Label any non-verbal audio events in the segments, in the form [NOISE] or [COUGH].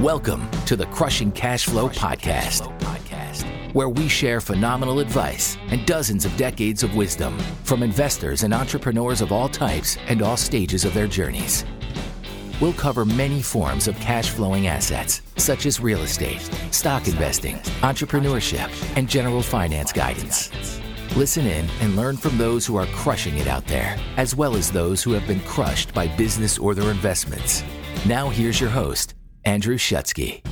Welcome to the Crushing Cash Flow Podcast, where we share phenomenal advice and dozens of decades of wisdom from investors and entrepreneurs of all types and all stages of their journeys. We'll cover many forms of cash flowing assets, such as real estate, stock investing, entrepreneurship, and general finance guidance. Listen in and learn from those who are crushing it out there, as well as those who have been crushed by business or their investments. Now, here's your host, Andrew Shutsky.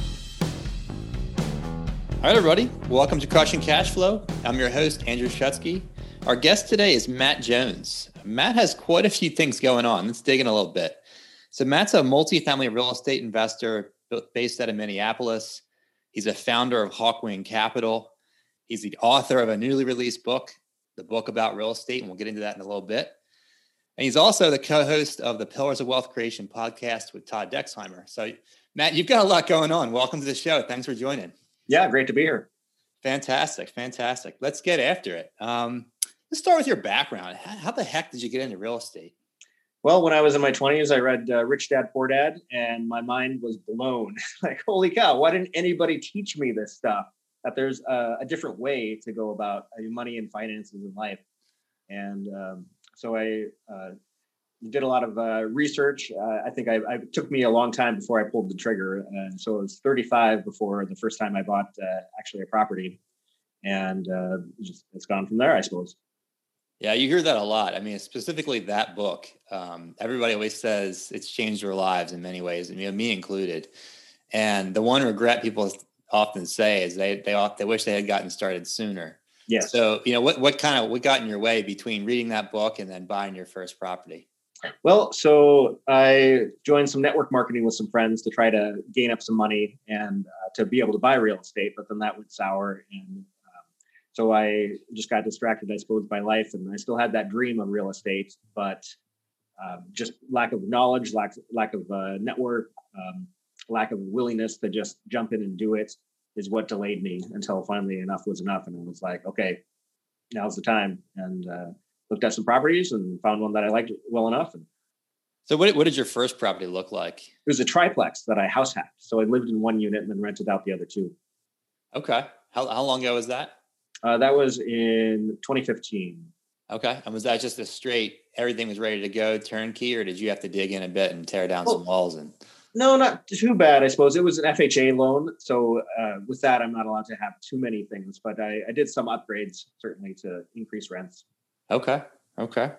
All right, everybody. Welcome to Crushing Cash Flow. I'm your host, Andrew Shutsky. Our guest today is Matt Jones. Matt has quite a few things going on. Let's dig in a little bit. So, Matt's a multifamily real estate investor based out of Minneapolis. He's a founder of Hawkwing Capital. He's the author of a newly released book, the book about real estate, and we'll get into that in a little bit. And he's also the co-host of the Pillars of Wealth Creation podcast with Todd Dexheimer. So Matt, you've got a lot going on. Welcome to the show. Thanks for joining. Yeah, great to be here. Fantastic, fantastic. Let's get after it. Um, let's start with your background. How, how, the heck did you get into real estate? Well, when I was in my 20s, I read uh, Rich Dad Poor Dad, and my mind was blown. [LAUGHS] like, holy cow, why didn't anybody teach me this stuff? That there's a, a different way to go about uh, money and finances in life. And um, so I uh, did a lot of uh, research. Uh, I think I, I, took me a long time before I pulled the trigger, and so it was 35 before the first time I bought uh, actually a property, and uh, just, it's gone from there, I suppose. Yeah, you hear that a lot. I mean, specifically that book. Um, everybody always says it's changed their lives in many ways, and you know, me included. And the one regret people often say is they they they wish they had gotten started sooner. Yeah. So you know what what kind of what got in your way between reading that book and then buying your first property? Well, so I joined some network marketing with some friends to try to gain up some money and uh, to be able to buy real estate, but then that went sour. And um, so I just got distracted, I suppose, by life. And I still had that dream of real estate, but um, just lack of knowledge, lack, lack of uh, network, um, lack of willingness to just jump in and do it is what delayed me until finally enough was enough. And I was like, okay, now's the time. And uh, looked at some properties and found one that I liked well enough. And so, what, what did your first property look like? It was a triplex that I house hacked. So I lived in one unit and then rented out the other two. Okay. How, how long ago was that? Uh, that was in 2015. Okay. And was that just a straight, everything was ready to go turnkey, or did you have to dig in a bit and tear down well, some walls? And no, not too bad, I suppose. It was an FHA loan. So uh, with that, I'm not allowed to have too many things, but I, I did some upgrades certainly to increase rents. Okay. Okay.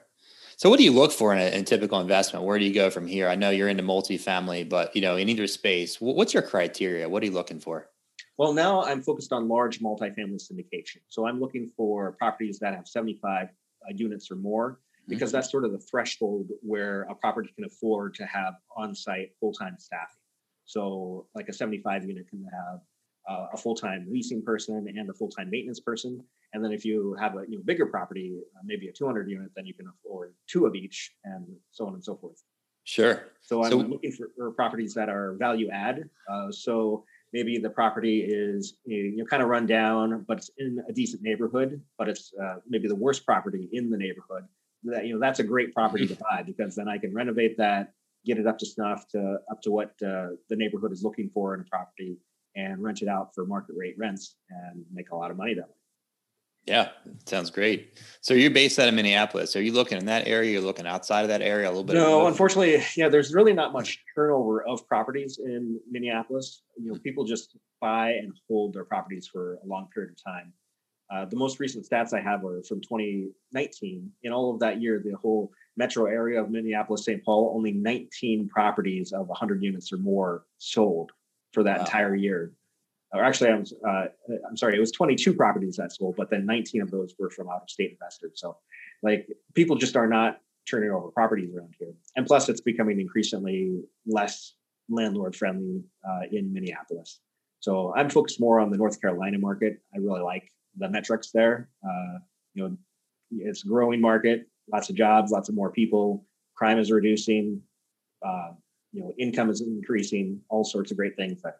So what do you look for in a, in a, typical investment? Where do you go from here? I know you're into multifamily, but you know, in either space, what's your criteria? What are you looking for? Well, now I'm focused on large multifamily syndication. So I'm looking for properties that have 75 uh, units or more mm-hmm. because mm-hmm. that's sort of the threshold where a property can afford to have on-site full-time staffing. So like a 75 unit can have uh, a full-time leasing person and a full-time maintenance person. And then if you have a you know, bigger property, uh, maybe a 200 unit, then you can afford two of each, and so on and so forth. Sure. So I'm so, looking for, for, properties that are value add. Uh, so maybe the property is you know kind of run down, but it's in a decent neighborhood, but it's uh, maybe the worst property in the neighborhood. That you know that's a great property to buy because then I can renovate that, get it up to snuff to up to what uh, the neighborhood is looking for in a property, and rent it out for market rate rents and make a lot of money that way. Yeah, sounds great. So you're based out of Minneapolis. Are you looking in that area? You're looking outside of that area a little bit? No, unfortunately, yeah. There's really not much turnover of properties in Minneapolis. You know, people just buy and hold their properties for a long period of time. Uh, the most recent stats I have are from 2019. In all of that year, the whole metro area of Minneapolis, St. Paul, only 19 properties of 100 units or more sold for that wow. entire year. Or actually, I'm uh, I'm sorry, it was 22 properties that sold, but then 19 of those were from out of state investors. So, like, people just are not turning over properties around here, and plus, it's becoming increasingly less landlord friendly uh, in Minneapolis. So, I'm focused more on the North Carolina market. I really like the metrics there. Uh, you know, it's a growing market, lots of jobs, lots of more people. Crime is reducing. Uh, you know, income is increasing. All sorts of great things that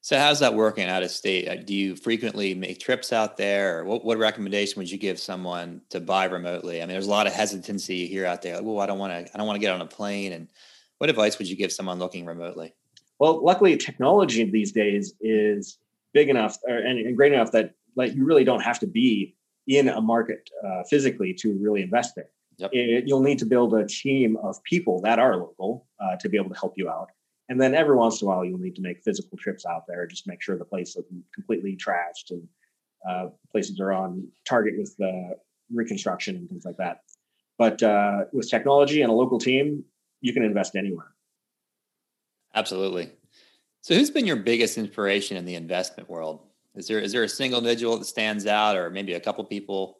so how's that working out of state? Uh, do you frequently make trips out there? What, what recommendation would you give someone to buy remotely? I mean, there's a lot of hesitancy here out there. Like, well, I don't want to, I don't want to get on a plane. And what advice would you give someone looking remotely? Well, luckily, technology these days is big enough or, and, and great enough that like you really don't have to be in a market uh, physically to really invest there. Yep. It, you'll need to build a team of people that are local uh, to be able to help you out. And then every once in a while, you'll need to make physical trips out there, just make sure the place isn't completely trashed and uh, places are on target with the reconstruction and things like that. But uh, with technology and a local team, you can invest anywhere. Absolutely. So, who's been your biggest inspiration in the investment world? Is there is there a single individual that stands out, or maybe a couple people?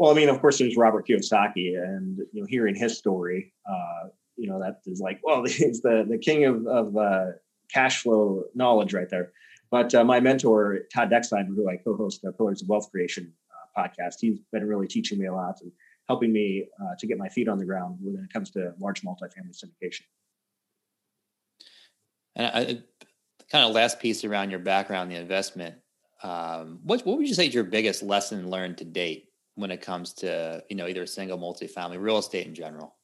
Well, I mean, of course, there's Robert Kiyosaki, and you know, hearing his story, uh, you know, that is like, well, [LAUGHS] he's the the king of of uh, cash flow knowledge right there. But uh, my mentor, Todd Dexheim, who I co-host the Pillars of Wealth Creation uh, podcast, he's been really teaching me a lot and helping me uh, to get my feet on the ground when it comes to large multifamily syndication. And I, kind of last piece around your background, the investment. Um, what what would you say is your biggest lesson learned to date when it comes to you know either single, multifamily, real estate in general?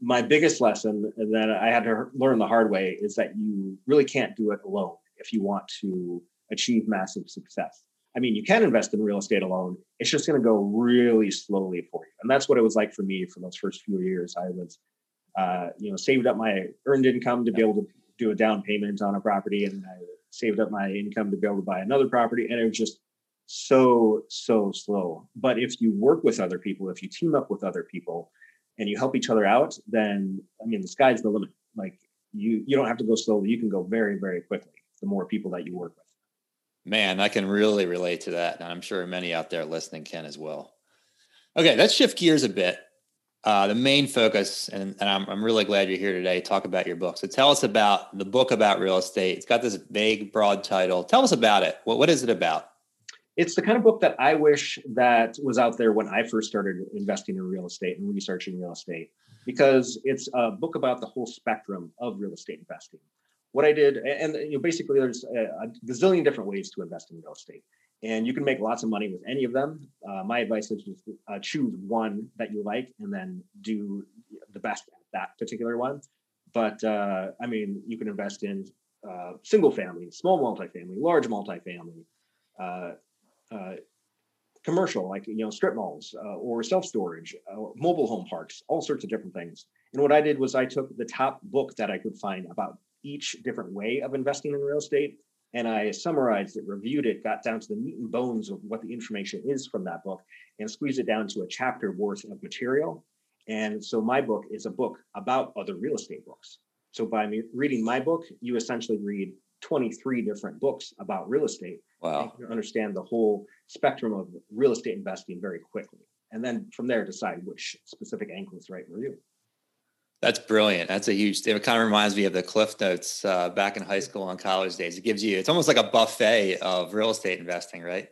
My biggest lesson that I had to learn the hard way is that you really can't do it alone if you want to achieve massive success. I mean, you can invest in real estate alone. It's just going to go really slowly for you. And that's what it was like for me for those first few years. I was, uh, you know, saved up my earned income to be able to do a down payment on a property, and I saved up my income to be able to buy another property. And it was just so, so slow. But if you work with other people, if you team up with other people and you help each other out, then I mean, the sky's the limit. Like you, you don't have to go slowly. You can go very, very quickly. The more people that you work with. Man, I can really relate to that. And I'm sure many out there listening can as well. Okay, let's shift gears a bit. Uh, the main focus, and, and I'm, I'm really glad you're here today, talk about your book. So tell us about the book about real estate. It's got this vague, broad title. Tell us about it. What, what is it about? It's the kind of book that I wish that was out there when I first started investing in real estate and researching real estate, because it's a book about the whole spectrum of real estate investing what I did, and you know, basically there's a, gazillion different ways to invest in real estate, and you can make lots of money with any of them. Uh, my advice is just uh, choose one that you like, and then do the best at that particular one. But uh, I mean, you can invest in uh, single family, small multifamily, large multifamily, uh, uh, commercial, like you know, strip malls or self storage, mobile home parks, all sorts of different things. And what I did was I took the top book that I could find about each different way of investing in real estate. And I summarized it, reviewed it, got down to the meat and bones of what the information is from that book, and squeezed it down to a chapter worth of material. And so my book is a book about other real estate books. So by reading my book, you essentially read 23 different books about real estate. Wow. You understand the whole spectrum of real estate investing very quickly. And then from there, decide which specific angle is right for you. That's brilliant. That's a huge. It kind of reminds me of the Cliff Notes uh, back in high school and college days. It gives you. It's almost like a buffet of real estate investing, right?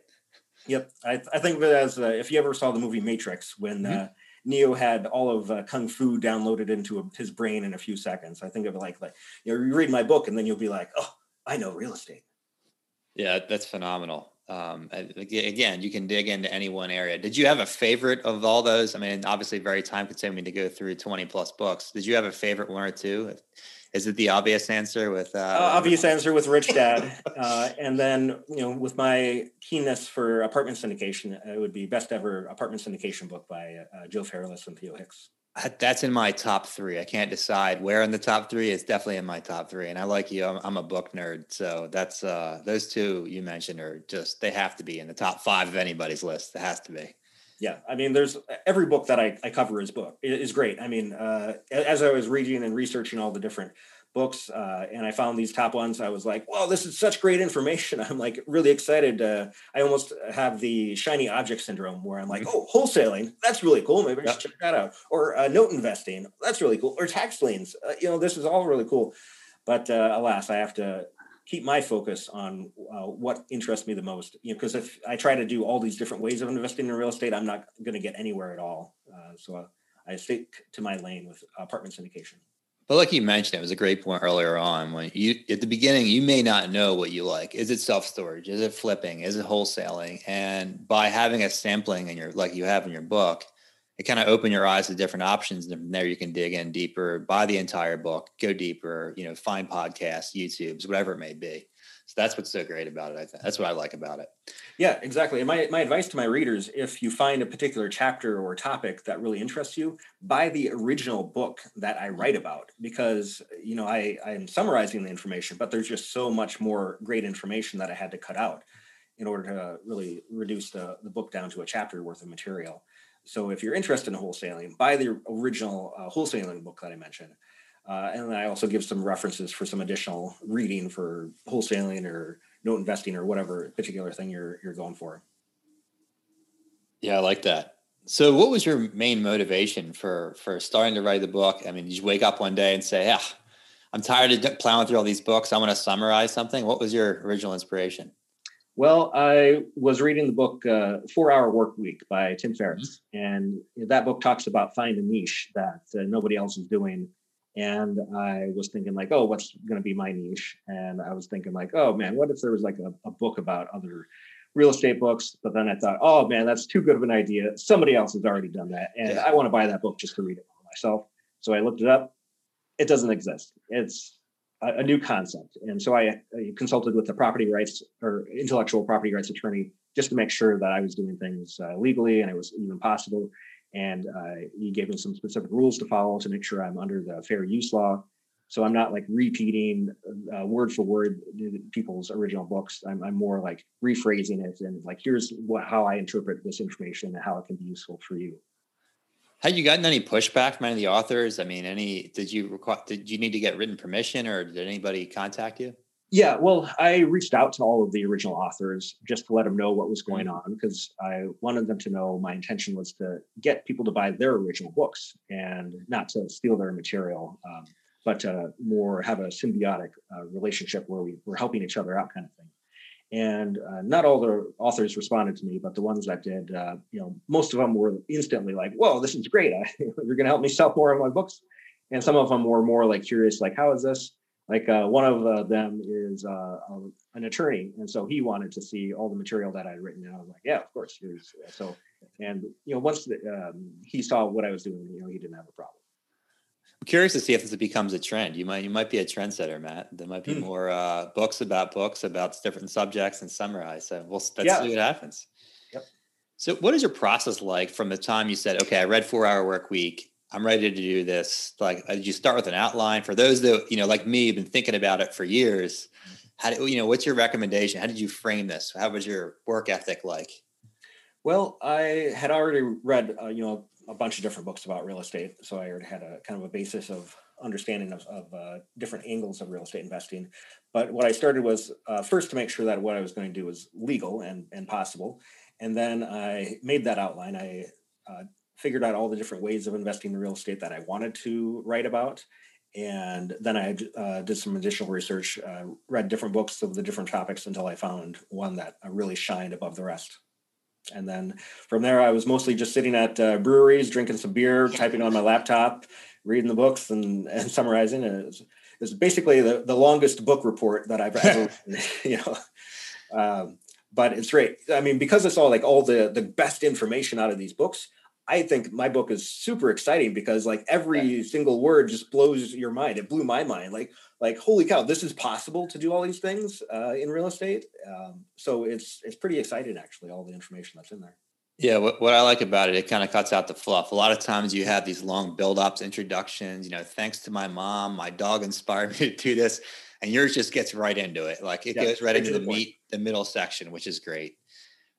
Yep. I, I think of it as uh, if you ever saw the movie Matrix when mm-hmm. uh, Neo had all of uh, kung fu downloaded into his brain in a few seconds. I think of it like like you know you read my book and then you'll be like, oh, I know real estate. Yeah, that's phenomenal um, again, you can dig into any one area. Did you have a favorite of all those? I mean, obviously, very time consuming to go through 20 plus books. Did you have a favorite one or two? Is it the obvious answer with uh, uh, obvious answer with Rich Dad, [LAUGHS] uh, and then you know with my keenness for apartment syndication, it would be best ever apartment syndication book by uh, Joe Fairless and Theo Hicks that's in my top three. I can't decide where in the top three. It's definitely in my top three. And I like you. I'm, I'm, a book nerd, so that's uh, those two you mentioned are just they have to be in the top five of anybody's list. It has to be. Yeah, I mean, there's every book that I, I cover is book is great. I mean, uh, as I was reading and researching all the different books uh, and I found these top ones. I was like, "Wow, this is such great information!" [LAUGHS] I'm like really excited. Uh, I almost have the shiny object syndrome where I'm like, mm-hmm. "Oh, wholesaling, that's really cool. Maybe I should check that out." Or uh, note investing, that's really cool. Or tax liens, uh, you know, this is all really cool. But uh, alas, I have to keep my focus on uh, what interests me the most. You know, because if I try to do all these different ways of investing in real estate, I'm not going to get anywhere at all. so I stick to my lane with apartment syndication. But like you mentioned, it was a great point earlier on when you at the beginning you may not know what you like. Is it self storage? Is it flipping? Is it wholesaling? And by having a sampling in your like you have in your book, it kind of open your eyes to different options. And from there, you can dig in deeper, buy the entire book, go deeper, you know, find podcasts, YouTubes, whatever it may be. So that's what's so great about it. I think that's what I like about it. Yeah, exactly. And my, my advice to my readers, if you find a particular chapter or topic that really interests you, buy the original book that I write about because, you know, I, I'm summarizing the information, but there's just so much more great information that I had to cut out in order to really reduce the, the book down to a chapter worth of material. So if you're interested in wholesaling, buy the original uh, wholesaling book that I mentioned. Uh, and I also give some references for some additional reading for wholesaling or note investing or whatever particular thing you're you're going for. Yeah, I like that. So, what was your main motivation for for starting to write the book? I mean, did you wake up one day and say, "Yeah, I'm tired of plowing through all these books. I want to summarize something"? What was your original inspiration? Well, I was reading the book uh, Four Hour Work Week by Tim Ferriss, and that book talks about find a niche that uh, nobody else is doing. And I was thinking like, oh, what's going to be my niche? And I was thinking like, oh man, what if there was like a, a book about other real estate books? But then I thought, oh man, that's too good of an idea. Somebody else has already done that, and yeah. I want to buy that book just to read it for myself. So I looked it up. It doesn't exist. It's a, a new concept. And so I, I, consulted with the property rights or intellectual property rights attorney just to make sure that I was doing things uh, legally and it was even possible. And uh, he gave me some specific rules to follow to make sure I'm under the fair use law. So I'm not like repeating uh, word for word people's original books. I'm, I'm, more like rephrasing it and like here's what how I interpret this information and how it can be useful for you. Had you gotten any pushback from any of the authors? I mean, any did you require did you need to get written permission or did anybody contact you? Yeah, well, I reached out to all of the original authors just to let them know what was going mm-hmm. on because I wanted them to know my intention was to get people to buy their original books and not to steal their material, um, but to more have a symbiotic uh, relationship where we were helping each other out, kind of thing. And uh, not all the authors responded to me but the ones that did uh, you know most of them were instantly like whoa this is great. I, [LAUGHS] you're going to help me sell more of my books. And some of them were more like curious like how is this like uh, one of uh, them is uh, an attorney and so he wanted to see all the material that i'd written and i was like yeah of course so and you know once the, um, he saw what i was doing you know he didn't have a problem I'm curious to see if this becomes a trend. You might you might be a trendsetter, Matt. There might be mm. more uh, books about books about different subjects and summarize. So we'll let's yeah. see what happens. Yep. So, what is your process like from the time you said, "Okay, I read Four Hour Work Week. I'm ready to do this"? Like, uh, did you start with an outline for those that you know, like me, have been thinking about it for years? How do you know? What's your recommendation? How did you frame this? How was your work ethic like? Well, I had already read, uh, you know, a bunch of different books about real estate, so I already had a kind of a basis of understanding of, of uh, different angles of real estate investing. But what I started was uh, first to make sure that what I was going to do was legal and and possible, and then I made that outline. I uh, figured out all the different ways of investing in real estate that I wanted to write about. And then I uh, did some additional research, uh, read different books of the different topics until I found one that really shined above the rest. And then from there, I was mostly just sitting at uh, breweries, drinking some beer, typing on my laptop, reading the books, and, and summarizing. And it was, it was basically the, the longest book report that I've ever, [LAUGHS] [LAUGHS] you know. Um, but it's great. I mean, because it's all like all the the best information out of these books. I think my book is super exciting because like every yeah. single word just blows your mind. It blew my mind. Like like holy cow, this is possible to do all these things uh, in real estate. Um, so it's it's pretty exciting actually. All the information that's in there. Yeah, what, what I like about it, it kind of cuts out the fluff. A lot of times you have these long build-ups, introductions. You know, thanks to my mom, my dog [LAUGHS] inspired me to do this, and yours just gets right into it. Like it yeah, goes right into the, the meat, the middle section, which is great.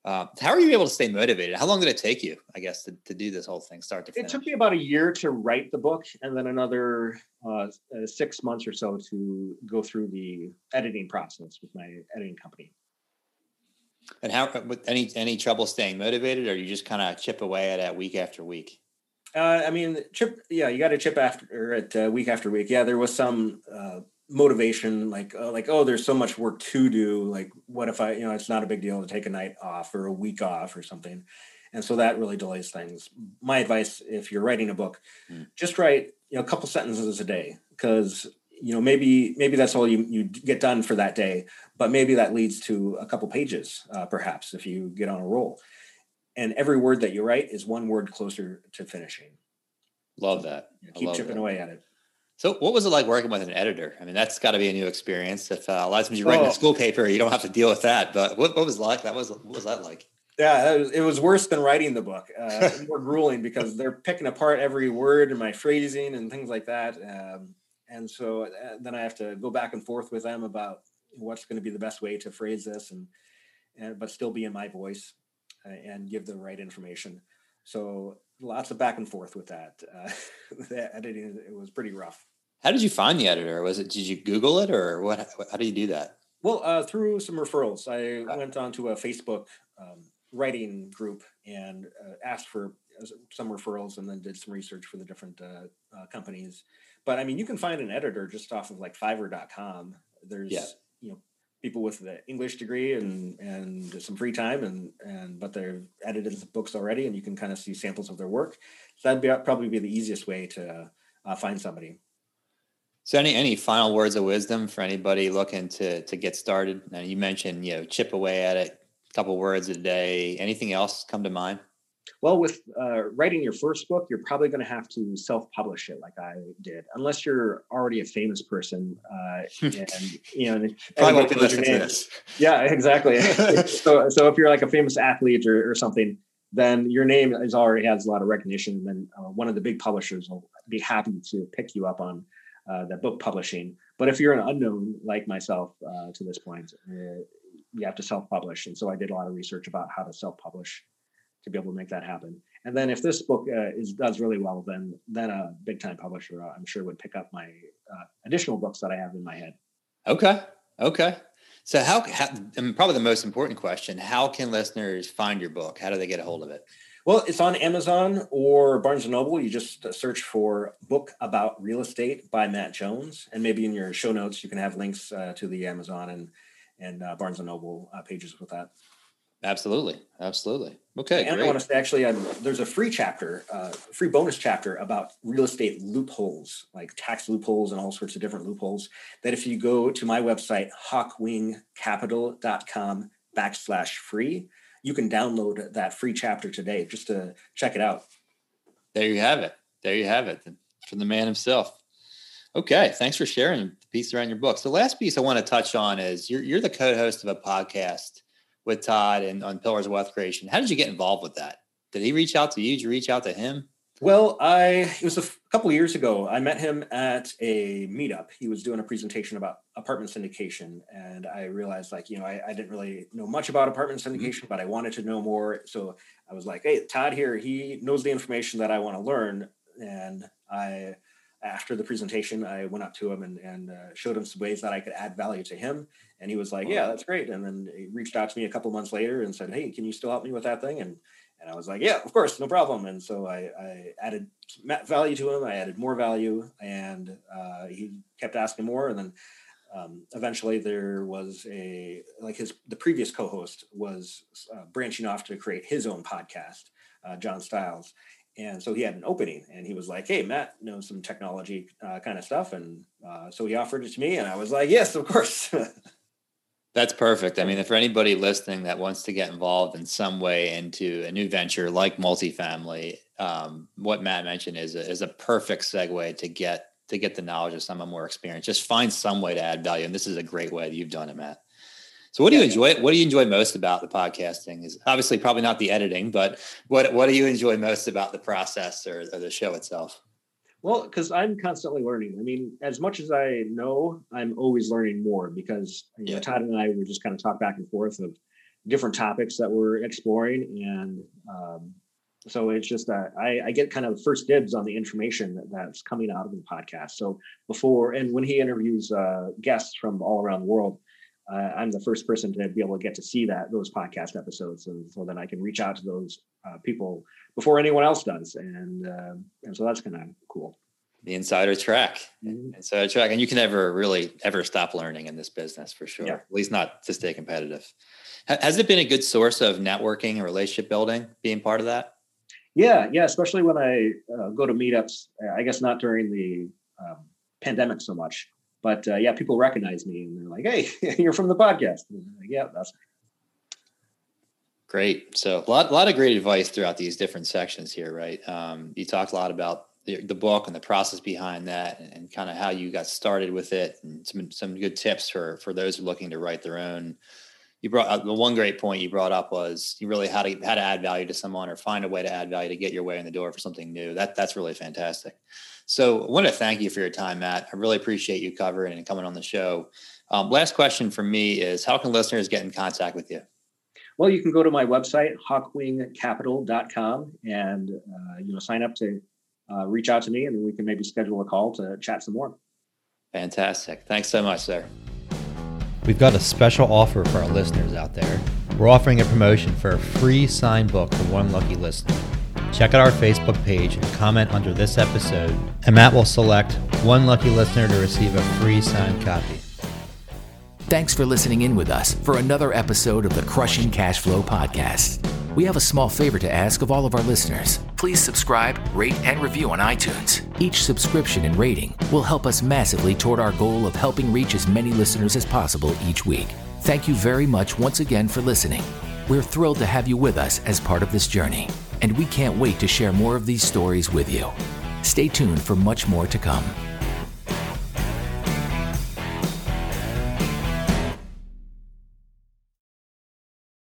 Uh, how are you able to stay motivated? How long did it take you, I guess, to, to do this whole thing, start to finish? It took me about a year to write the book and then another uh, uh, six months or so to go through the editing process with my editing company. And how, with any, any trouble staying motivated or you just kind of chip away at it week after week? Uh, I mean, chip, yeah, you got to chip after it uh, week after week. Yeah, there was some uh, motivation like uh, like oh there's so much work to do like what if i you know it's not a big deal to take a night off or a week off or something and so that really delays things my advice if you're writing a book mm. just write you know a couple sentences a day because you know maybe maybe that's all you you get done for that day but maybe that leads to a couple pages uh, perhaps if you get on a roll and every word that you write is one word closer to finishing. Love that. keep chipping that. away at it. So, what was it like working with an editor? I mean, that's got to be a new experience. If uh, a lot of times you write oh. a school paper, you don't have to deal with that. But what, what was like? That was what was that like? Yeah, it was, it was worse than writing the book. Uh, [LAUGHS] more grueling because they're picking apart every word and my phrasing and things like that. Um, and so uh, then I have to go back and forth with them about what's going to be the best way to phrase this, and, and but still be in my voice uh, and give the right information. So lots of back and forth with that. Uh, [LAUGHS] the editing it was pretty rough. How did you find the editor? Was it did you Google it or what? How did you do that? Well, uh, through some referrals, I went onto a Facebook um, writing group and uh, asked for uh, some referrals, and then did some research for the different uh, uh, companies. But I mean, you can find an editor just off of like Fiverr.com. There's yeah. you know people with the English degree and and some free time and and but they're edited books already, and you can kind of see samples of their work. So that'd be probably be the easiest way to uh, find somebody. So any any final words of wisdom for anybody looking to to get started? Now you mentioned you know chip away at it, a couple words a day. Anything else come to mind? Well, with uh, writing your first book, you're probably going to have to self-publish it, like I did, unless you're already a famous person. Uh, [LAUGHS] and you know, probably won't be listening to this. Yeah, exactly. [LAUGHS] so, so if you're like a famous athlete or, or something, then your name is already has a lot of recognition. And then uh, one of the big publishers will be happy to pick you up on uh, the book publishing. But if you're an unknown like myself uh, to this point, uh, you have to self-publish. And so I did a lot of research about how to self-publish to be able to make that happen. And then if this book uh, is does really well, then then a big time publisher uh, I'm sure would pick up my uh, additional books that I have in my head. Okay. Okay. So how, how and probably the most important question: How can listeners find your book? How do they get a hold of it? Well, it's on Amazon or Barnes and Noble. You just uh, search for "Book About Real Estate" by Matt Jones, and maybe in your show notes you can have links uh, to the Amazon and and uh, Barnes and Noble pages with that. Absolutely, absolutely. Okay, and great. I want to say actually, there's a free chapter, uh, free bonus chapter about real estate loopholes, like tax loopholes and all sorts of different loopholes. That if you go to my website, hawkwingcapital.com backslash free, you can download that free chapter today just to check it out. There you have it. There you have it from the man himself. Okay, thanks for sharing the piece around your book. So, the last piece I want to touch on is you're, you're the co-host of a podcast with Todd and on Pillars of Wealth Creation. How did you get involved with that? Did he reach out to you? Did you reach out to him? Well, I it was a f- couple years ago. I met him at a meetup. He was doing a presentation about apartment syndication, and I realized, like, you know, I, I didn't really know much about apartment mm-hmm. syndication, mm-hmm. but I wanted to know more. So I was like, "Hey, Todd here. He knows the information that I want to learn." And I, after the presentation, I went up to him and, and uh, showed him some ways that I could add value to him. And he was like, "Yeah, that's great." And then he reached out to me a couple months later and said, "Hey, can you still help me with that thing?" And and I was like, "Yeah, of course, no problem." And so I, I added value to him. I added more value, and uh, he kept asking more. And then um, eventually, there was a like his the previous co-host was uh, branching off to create his own podcast, uh, John Styles. And so he had an opening, and he was like, "Hey, Matt knows some technology uh, kind of stuff," and uh, so he offered it to me, and I was like, "Yes, of course." [LAUGHS] That's perfect. I mean, for anybody listening that wants to get involved in some way into a new venture like multifamily, um, what Matt mentioned is a, is a perfect segue to get to get the knowledge of someone more experienced. Just find some way to add value, and this is a great way that you've done it, Matt. So, what do you enjoy? What do you enjoy most about the podcasting? Is obviously probably not the editing, but what what do you enjoy most about the process or, or the show itself? Well, because I'm constantly learning. I mean, as much as I know, I'm always learning more because you yeah. know, Todd and I were just kind of talk back and forth of different topics that we're exploring, and um, so it's just that I, I, get kind of first dibs on the information that, that's coming out of the podcast. So before and when he interviews uh, guests from all around the world, uh, I'm the first person to be able to get to see that those podcast episodes, and so then I can reach out to those uh, people before anyone else does, and uh, and so that's kind of cool. The insider track, mm-hmm. insider track, and you can never really ever stop learning in this business for sure. Yeah. At least not to stay competitive. Has it been a good source of networking and relationship building? Being part of that? Yeah, yeah. Especially when I uh, go to meetups. I guess not during the um, pandemic so much, but uh, yeah, people recognize me and they're like, "Hey, [LAUGHS] you're from the podcast." Like, yeah, that's Great. So a lot, a lot of great advice throughout these different sections here, right? Um, you talked a lot about the, the, book and the process behind that, and, and kind of how you got started with it, and some some good tips for for those looking to write their own. You brought uh, the one great point you brought up was you really how to how to add value to someone or find a way to add value to get your way in the door for something new. That that's really fantastic. So I want to thank you for your time, Matt. I really appreciate you covering and coming on the show. Um, last question for me is how can listeners get in contact with you? Well, you can go to my website, hawkwingcapital.com, and uh, you know sign up to uh, reach out to me, and then we can maybe schedule a call to chat some more. Fantastic. Thanks so much, sir. We've got a special offer for our listeners out there. We're offering a promotion for a free signed book for one lucky listener. Check out our Facebook page and comment under this episode, and Matt will select one lucky listener to receive a free signed copy. Thanks for listening in with us for another episode of the Crushing Cash Flow Podcast. We have a small favor to ask of all of our listeners. Please subscribe, rate, and review on iTunes. Each subscription and rating will help us massively toward our goal of helping reach as many listeners as possible each week. Thank you very much once again for listening. We're thrilled to have you with us as part of this journey, and we can't wait to share more of these stories with you. Stay tuned for much more to come.